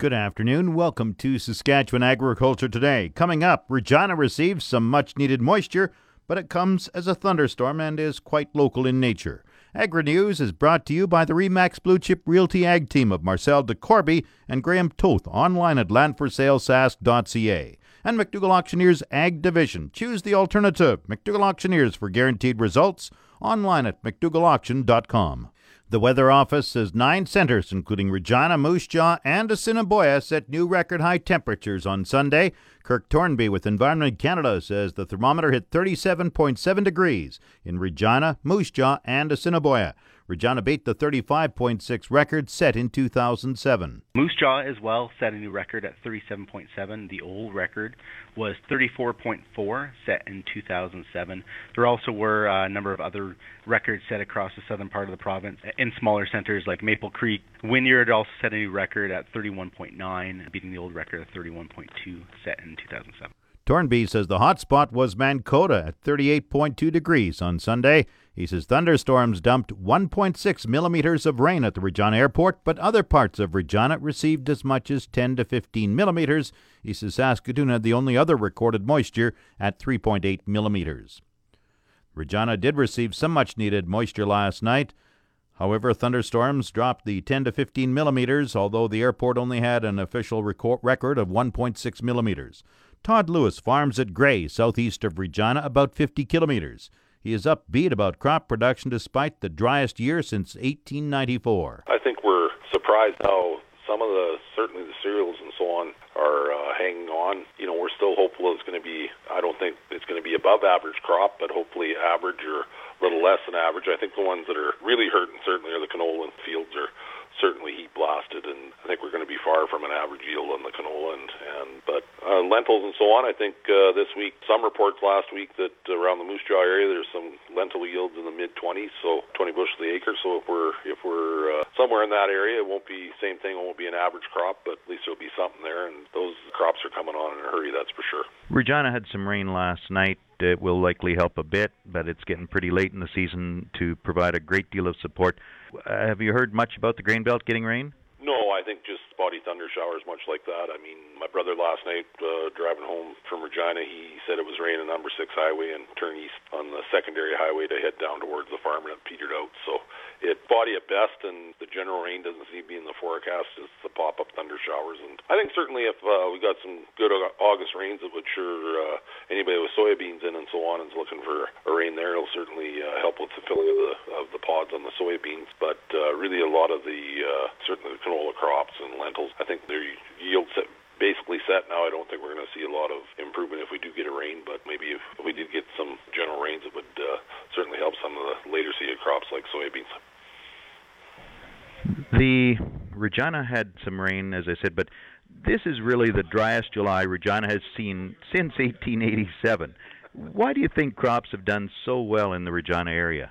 Good afternoon. Welcome to Saskatchewan Agriculture Today. Coming up, Regina receives some much needed moisture, but it comes as a thunderstorm and is quite local in nature. Agri News is brought to you by the Remax Blue Chip Realty Ag team of Marcel DeCorby and Graham Toth online at landforsalesask.ca. And McDougall Auctioneers Ag Division. Choose the alternative. McDougall Auctioneers for guaranteed results online at mcdougallauction.com. The Weather Office says nine centers, including Regina, Moose Jaw, and Assiniboia, set new record high temperatures on Sunday. Kirk Tornby with Environment Canada says the thermometer hit 37.7 degrees in Regina, Moose Jaw, and Assiniboia. Regina beat the 35.6 record set in 2007. Moose Jaw as well set a new record at 37.7. The old record was 34.4 set in 2007. There also were uh, a number of other records set across the southern part of the province uh, in smaller centers like Maple Creek. Wynyard also set a new record at 31.9, beating the old record of 31.2 set in 2007. Tornby says the hot spot was Mankota at 38.2 degrees on Sunday. He says thunderstorms dumped 1.6 millimeters of rain at the Regina airport, but other parts of Regina received as much as 10 to 15 millimeters. He says Saskatoon had the only other recorded moisture at 3.8 millimeters. Regina did receive some much needed moisture last night. However, thunderstorms dropped the 10 to 15 millimeters, although the airport only had an official record of 1.6 millimeters. Todd Lewis farms at Gray, southeast of Regina, about 50 kilometers. He is upbeat about crop production despite the driest year since 1894. I think we're surprised how some of the, certainly the cereals and so on, are uh, hanging on. You know, we're still hopeful it's going to be, I don't think it's going to be above average crop, but hopefully average or a little less than average. I think the ones that are really hurting certainly are the canola fields are certainly heat blasted, and I think we're going to be far from an average yield on the canola. And, and but uh, lentils and so on, I think uh, this week, some reports last week that around the Moose Jaw area, there's some lentil yields in the mid 20s, so 20 bushels the acre. So if we're if we're uh, somewhere in that area, it won't be same thing. It won't be an average crop, but at least there'll be something there, and those crops are coming on in a hurry. That's for sure. Regina had some rain last night. It will likely help a bit, but it's getting pretty late in the season to provide a great deal of support. Uh, have you heard much about the grain belt getting rain? No, I think just thunder showers, much like that. I mean, my brother last night uh, driving home from Regina, he said it was raining number six highway and turn east on the secondary highway to head down towards the farm and it petered out. So it spotty at best, and the general rain doesn't seem to be in the forecast. It's the pop up thunder showers, and I think certainly if uh, we got some good August rains, it would sure uh, anybody with soybeans in and so on is looking for a rain there. It'll certainly uh, help with the filling of the of the pods on the soybeans, but uh, really a lot of the uh, certainly the canola crops and lentils, I think their yield set basically set now. I don't think we're going to see a lot of improvement if we do get a rain, but maybe if, if we did get some general rains, it would uh, certainly help some of the later seeded crops like soybeans. The Regina had some rain, as I said, but this is really the driest July Regina has seen since 1887. Why do you think crops have done so well in the Regina area?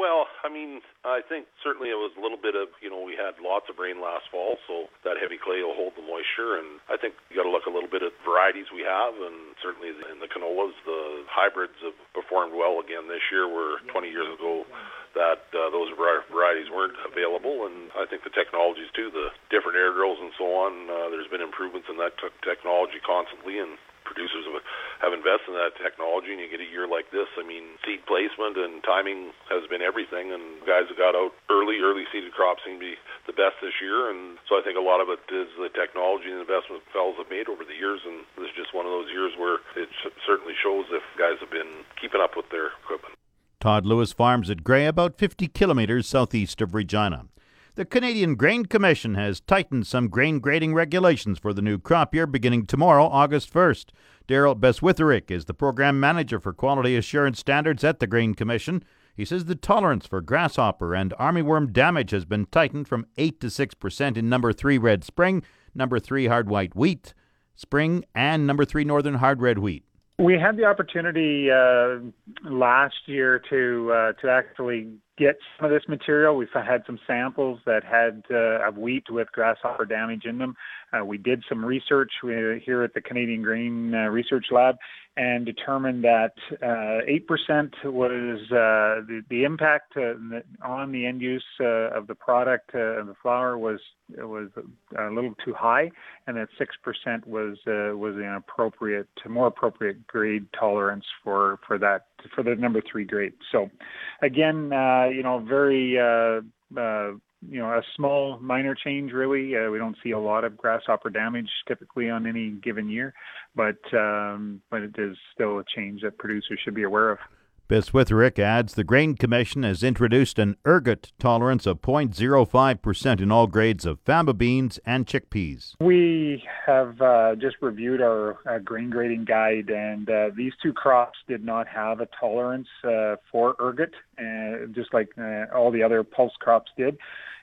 Well, I mean, I think certainly it was a little bit of, you know, we had lots of rain last fall, so that heavy clay will hold the moisture. And I think you got to look a little bit at varieties we have, and certainly in the canolas, the hybrids have performed well again this year. Where 20 years ago, that uh, those varieties weren't available, and I think the technologies too, the different air drills and so on. Uh, there's been improvements in that t- technology constantly, and producers have, invested in that technology, and you get a year like this. I mean, seed placement and timing has been everything, and guys have got out early. Early seeded crops seem to be the best this year, and so I think a lot of it is the technology and investment fellows have made over the years, and this is just one of those years where it certainly shows if guys have been keeping up with their equipment. Todd Lewis farms at Gray, about 50 kilometers southeast of Regina. The Canadian Grain Commission has tightened some grain grading regulations for the new crop year beginning tomorrow, August 1st. Daryl Beswitherick is the program manager for quality assurance standards at the Grain Commission. He says the tolerance for grasshopper and armyworm damage has been tightened from 8 to 6% in number 3 red spring, number 3 hard white wheat, spring, and number 3 northern hard red wheat. We had the opportunity uh, last year to uh, to actually get some of this material. We've had some samples that had uh, of wheat with grasshopper damage in them. Uh, we did some research uh, here at the Canadian Grain uh, Research Lab and determined that eight percent was the, the impact on the end use of the product of the flour was was a little too high, and that six percent was uh, was an appropriate, more appropriate grade tolerance for for that for the number three grade. So, again, uh, you know, very. Uh, uh, you know, a small minor change really. Uh, we don't see a lot of grasshopper damage typically on any given year, but um, but it is still a change that producers should be aware of. Beswitherick adds the Grain Commission has introduced an ergot tolerance of 0.05% in all grades of faba beans and chickpeas. We have uh, just reviewed our uh, grain grading guide, and uh, these two crops did not have a tolerance uh, for ergot, uh, just like uh, all the other pulse crops did.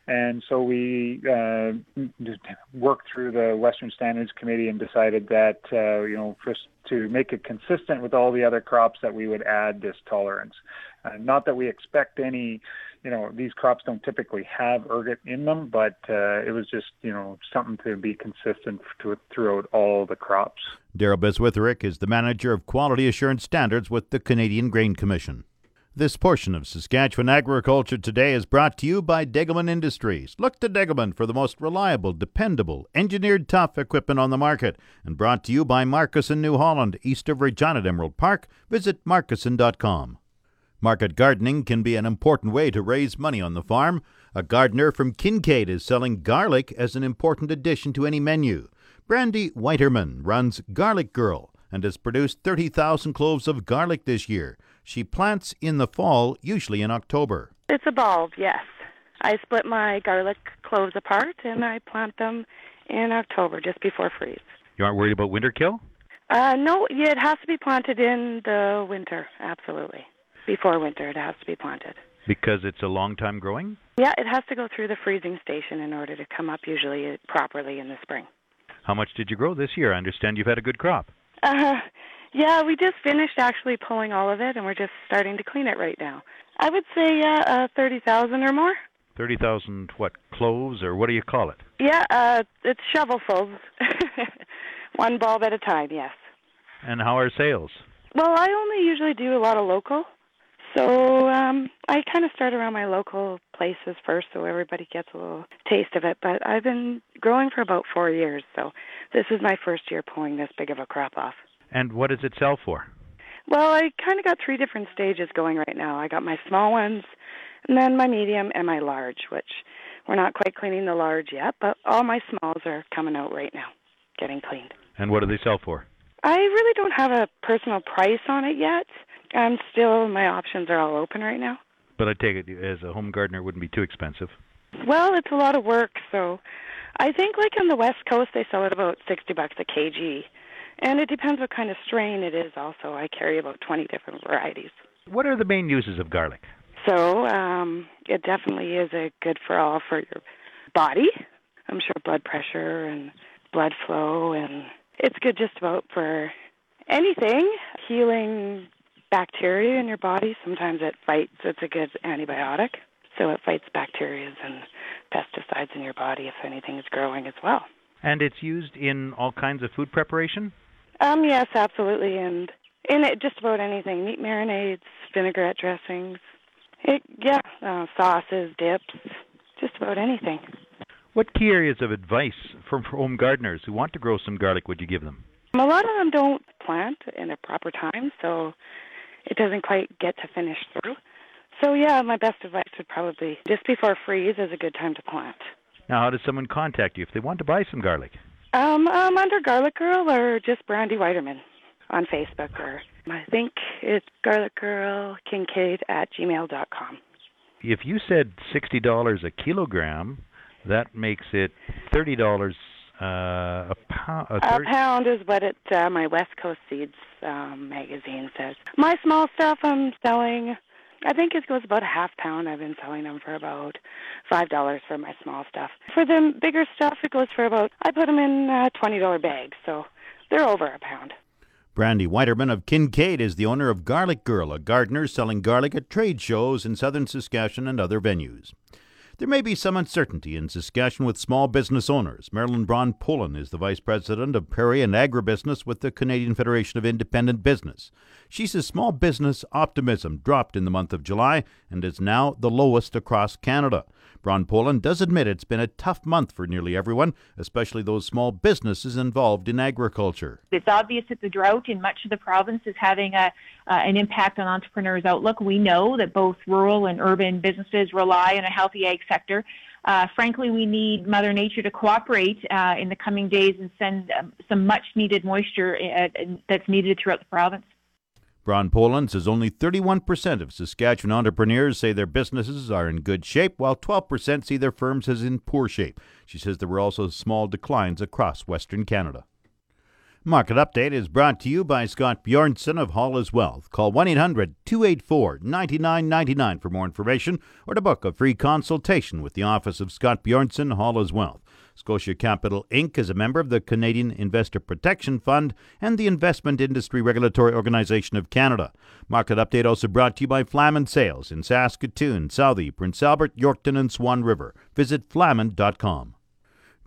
And so we uh, worked through the Western Standards Committee and decided that, uh, you know, just to make it consistent with all the other crops, that we would add this tolerance. Uh, not that we expect any, you know, these crops don't typically have ergot in them, but uh, it was just, you know, something to be consistent to, throughout all the crops. Daryl Beswitherick is the manager of quality assurance standards with the Canadian Grain Commission. This portion of Saskatchewan Agriculture Today is brought to you by Degelman Industries. Look to Degelman for the most reliable, dependable, engineered tough equipment on the market. And brought to you by Markusson New Holland, east of Regina at Emerald Park. Visit marcusson.com. Market gardening can be an important way to raise money on the farm. A gardener from Kincaid is selling garlic as an important addition to any menu. Brandy Whiterman runs Garlic Girl and has produced 30,000 cloves of garlic this year. She plants in the fall, usually in October. It's a bulb, yes. I split my garlic cloves apart and I plant them in October, just before freeze. You aren't worried about winter kill? Uh, no, yeah, it has to be planted in the winter, absolutely. Before winter, it has to be planted. Because it's a long time growing? Yeah, it has to go through the freezing station in order to come up usually properly in the spring. How much did you grow this year? I understand you've had a good crop. Uh, yeah, we just finished actually pulling all of it, and we're just starting to clean it right now. I would say yeah, uh, thirty thousand or more. Thirty thousand what cloves or what do you call it? Yeah, uh, it's shovelfuls, one bulb at a time. Yes. And how are sales? Well, I only usually do a lot of local, so um, I kind of start around my local places first, so everybody gets a little taste of it. But I've been growing for about four years, so this is my first year pulling this big of a crop off. And what does it sell for? Well, I kind of got three different stages going right now. I got my small ones, and then my medium and my large, which we're not quite cleaning the large yet, but all my smalls are coming out right now, getting cleaned. And what do they sell for? I really don't have a personal price on it yet. I'm still, my options are all open right now. But I take it as a home gardener, it wouldn't be too expensive. Well, it's a lot of work, so I think like on the West Coast they sell it about sixty bucks a kg. And it depends what kind of strain it is also. I carry about 20 different varieties. What are the main uses of garlic? So um, it definitely is a good for all for your body. I'm sure blood pressure and blood flow, and it's good just about for anything. Healing bacteria in your body. Sometimes it fights. It's a good antibiotic, so it fights bacteria and pesticides in your body if anything is growing as well. And it's used in all kinds of food preparation. Um, yes, absolutely, and in it just about anything: meat marinades, vinaigrette dressings, it, yeah, uh, sauces, dips, just about anything. What key areas of advice from home gardeners who want to grow some garlic would you give them? A lot of them don't plant in a proper time, so it doesn't quite get to finish through. So yeah, my best advice would probably just before freeze is a good time to plant. Now, how does someone contact you if they want to buy some garlic? Um, um, under Garlic Girl or just Brandy Whiterman on Facebook, or I think it's Garlic Girl Kincaid at gmail.com. If you said sixty dollars a kilogram, that makes it thirty dollars uh, a pound. A, a, pound is what it uh, my West Coast Seeds um, magazine says. My small stuff I'm selling I think it goes about a half pound. I've been selling them for about five dollars for my small stuff. For the bigger stuff, it goes for about. I put them in uh, twenty dollar bags, so they're over a pound. Brandy Whiterman of Kincaid is the owner of Garlic Girl, a gardener selling garlic at trade shows in southern Saskatchewan and other venues. There may be some uncertainty in Saskatchewan with small business owners. Marilyn Braun Pullen is the vice president of Prairie and Agribusiness with the Canadian Federation of Independent Business. She says small business optimism dropped in the month of July and is now the lowest across Canada. Braun Pullen does admit it's been a tough month for nearly everyone, especially those small businesses involved in agriculture. It's obvious that the drought in much of the province is having a, uh, an impact on entrepreneurs' outlook. We know that both rural and urban businesses rely on a healthy ag sector. Uh, frankly, we need Mother Nature to cooperate uh, in the coming days and send um, some much needed moisture uh, that's needed throughout the province. Braun Pullen says only 31% of Saskatchewan entrepreneurs say their businesses are in good shape, while 12% see their firms as in poor shape. She says there were also small declines across Western Canada. Market Update is brought to you by Scott Bjornson of Hall's Wealth. Call 1 800 284 9999 for more information or to book a free consultation with the office of Scott Bjornson, Hall's Wealth. Scotia Capital Inc. is a member of the Canadian Investor Protection Fund and the Investment Industry Regulatory Organization of Canada. Market Update also brought to you by Flaman Sales in Saskatoon, Southey, Prince Albert, Yorkton, and Swan River. Visit flaman.com.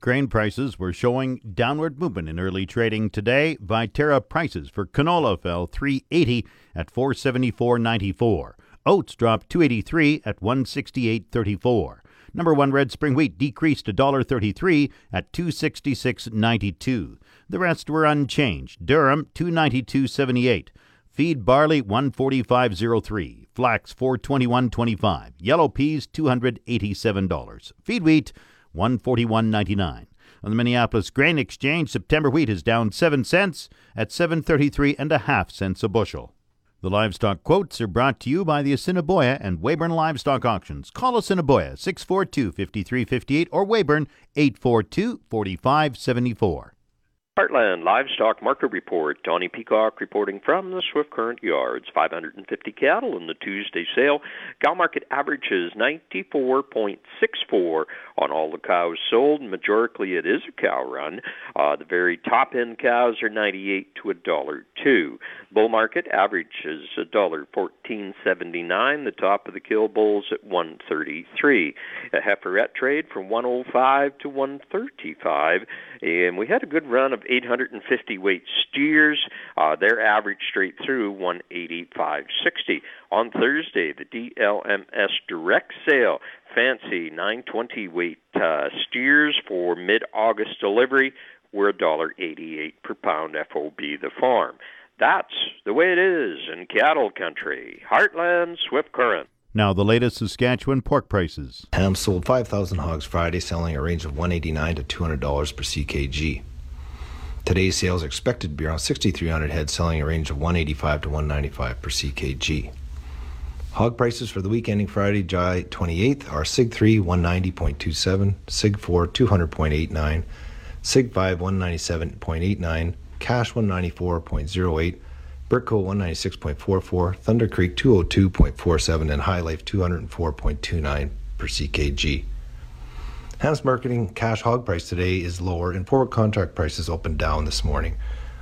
Grain prices were showing downward movement in early trading today. Viterra prices for canola fell 380 at 474.94. Oats dropped 283 at 168.34. Number 1 red spring wheat decreased to $1.33 at 266.92. The rest were unchanged. Durum 292.78. Feed barley 145.03. Flax 421.25. Yellow peas $287. Feed wheat 141.99. On the Minneapolis Grain Exchange, September wheat is down 7 cents at 733 and a half cents a bushel. The livestock quotes are brought to you by the Assiniboia and Weyburn Livestock Auctions. Call Assiniboia 642 5358 or Weyburn 842 4574. Heartland Livestock Market Report. Donnie Peacock reporting from the Swift Current Yards. 550 cattle in the Tuesday sale. Cow market averages 94.64 on all the cows sold. Majorically, it is a cow run. Uh, the very top end cows are 98 to a dollar two. Bull market averages a dollar 14.79. The top of the kill bulls at 133. A heiferette trade from 105 to 135, and we had a good run of 850 weight steers. Uh, their average straight through 185.60. On Thursday, the DLMS direct sale, fancy 920 weight uh, steers for mid-August delivery were $1.88 per pound FOB the farm. That's the way it is in cattle country. Heartland Swift Current. Now, the latest Saskatchewan pork prices. Ham sold 5,000 hogs Friday, selling a range of 189 to $200 per ckg. Today's sales are expected to be around 6,300 head, selling a range of 185 to 195 per ckg. Hog prices for the week ending Friday, July 28th are SIG 3 190.27, SIG 4 200.89, SIG 5 197.89, Cash 194.08, Britco 196.44, Thunder Creek 202.47, and HyLife 204.29 per ckg. Ham's marketing cash hog price today is lower, and forward contract prices opened down this morning.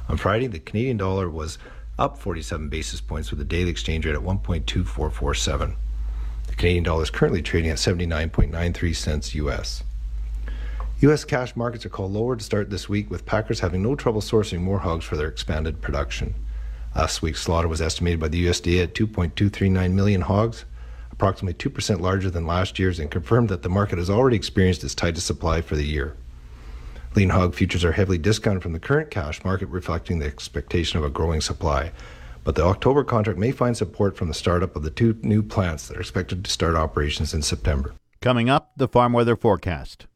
On Friday, the Canadian dollar was up 47 basis points with a daily exchange rate at 1.2447. The Canadian dollar is currently trading at 79.93 cents US. U.S. cash markets are called lower to start this week, with packers having no trouble sourcing more hogs for their expanded production. Last week's slaughter was estimated by the USDA at 2.239 million hogs, approximately 2% larger than last year's, and confirmed that the market has already experienced its tightest supply for the year. Lean hog futures are heavily discounted from the current cash market, reflecting the expectation of a growing supply. But the October contract may find support from the startup of the two new plants that are expected to start operations in September. Coming up, the farm weather forecast.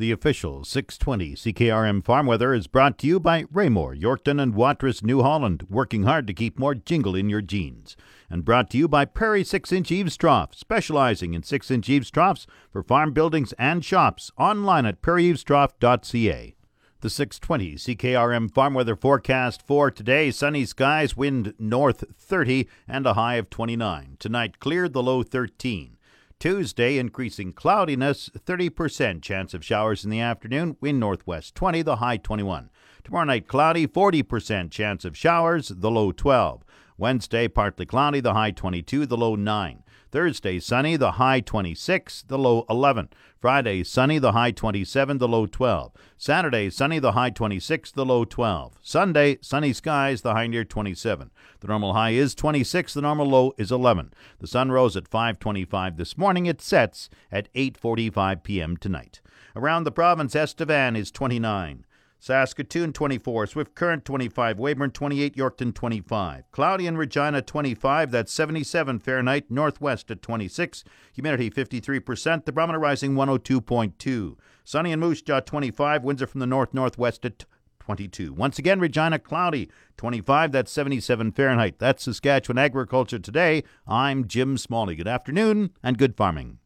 The official 620 CKRM Farm Weather is brought to you by Raymore, Yorkton, and Watrous, New Holland, working hard to keep more jingle in your jeans. And brought to you by Prairie 6 inch eaves trough, specializing in 6 inch eaves troughs for farm buildings and shops. Online at prairieeavestrough.ca. The 620 CKRM Farm Weather Forecast for today sunny skies, wind north 30, and a high of 29. Tonight cleared, the low 13. Tuesday, increasing cloudiness, 30% chance of showers in the afternoon, wind northwest 20, the high 21. Tomorrow night, cloudy, 40% chance of showers, the low 12. Wednesday, partly cloudy, the high 22, the low 9. Thursday, sunny, the high 26, the low 11. Friday, sunny, the high 27, the low 12. Saturday, sunny, the high 26, the low 12. Sunday, sunny skies, the high near 27. The normal high is 26, the normal low is 11. The sun rose at 5:25 this morning. It sets at 8:45 p.m. tonight. Around the province, Estevan is 29. Saskatoon 24, Swift Current 25, Weyburn 28, Yorkton 25, Cloudy in Regina 25, that's 77 Fahrenheit, Northwest at 26, humidity 53%, the barometer rising 102.2. Sunny in Moose Jaw 25, winds are from the north northwest at 22. Once again, Regina cloudy 25, that's 77 Fahrenheit. That's Saskatchewan Agriculture Today. I'm Jim Smalley. Good afternoon and good farming.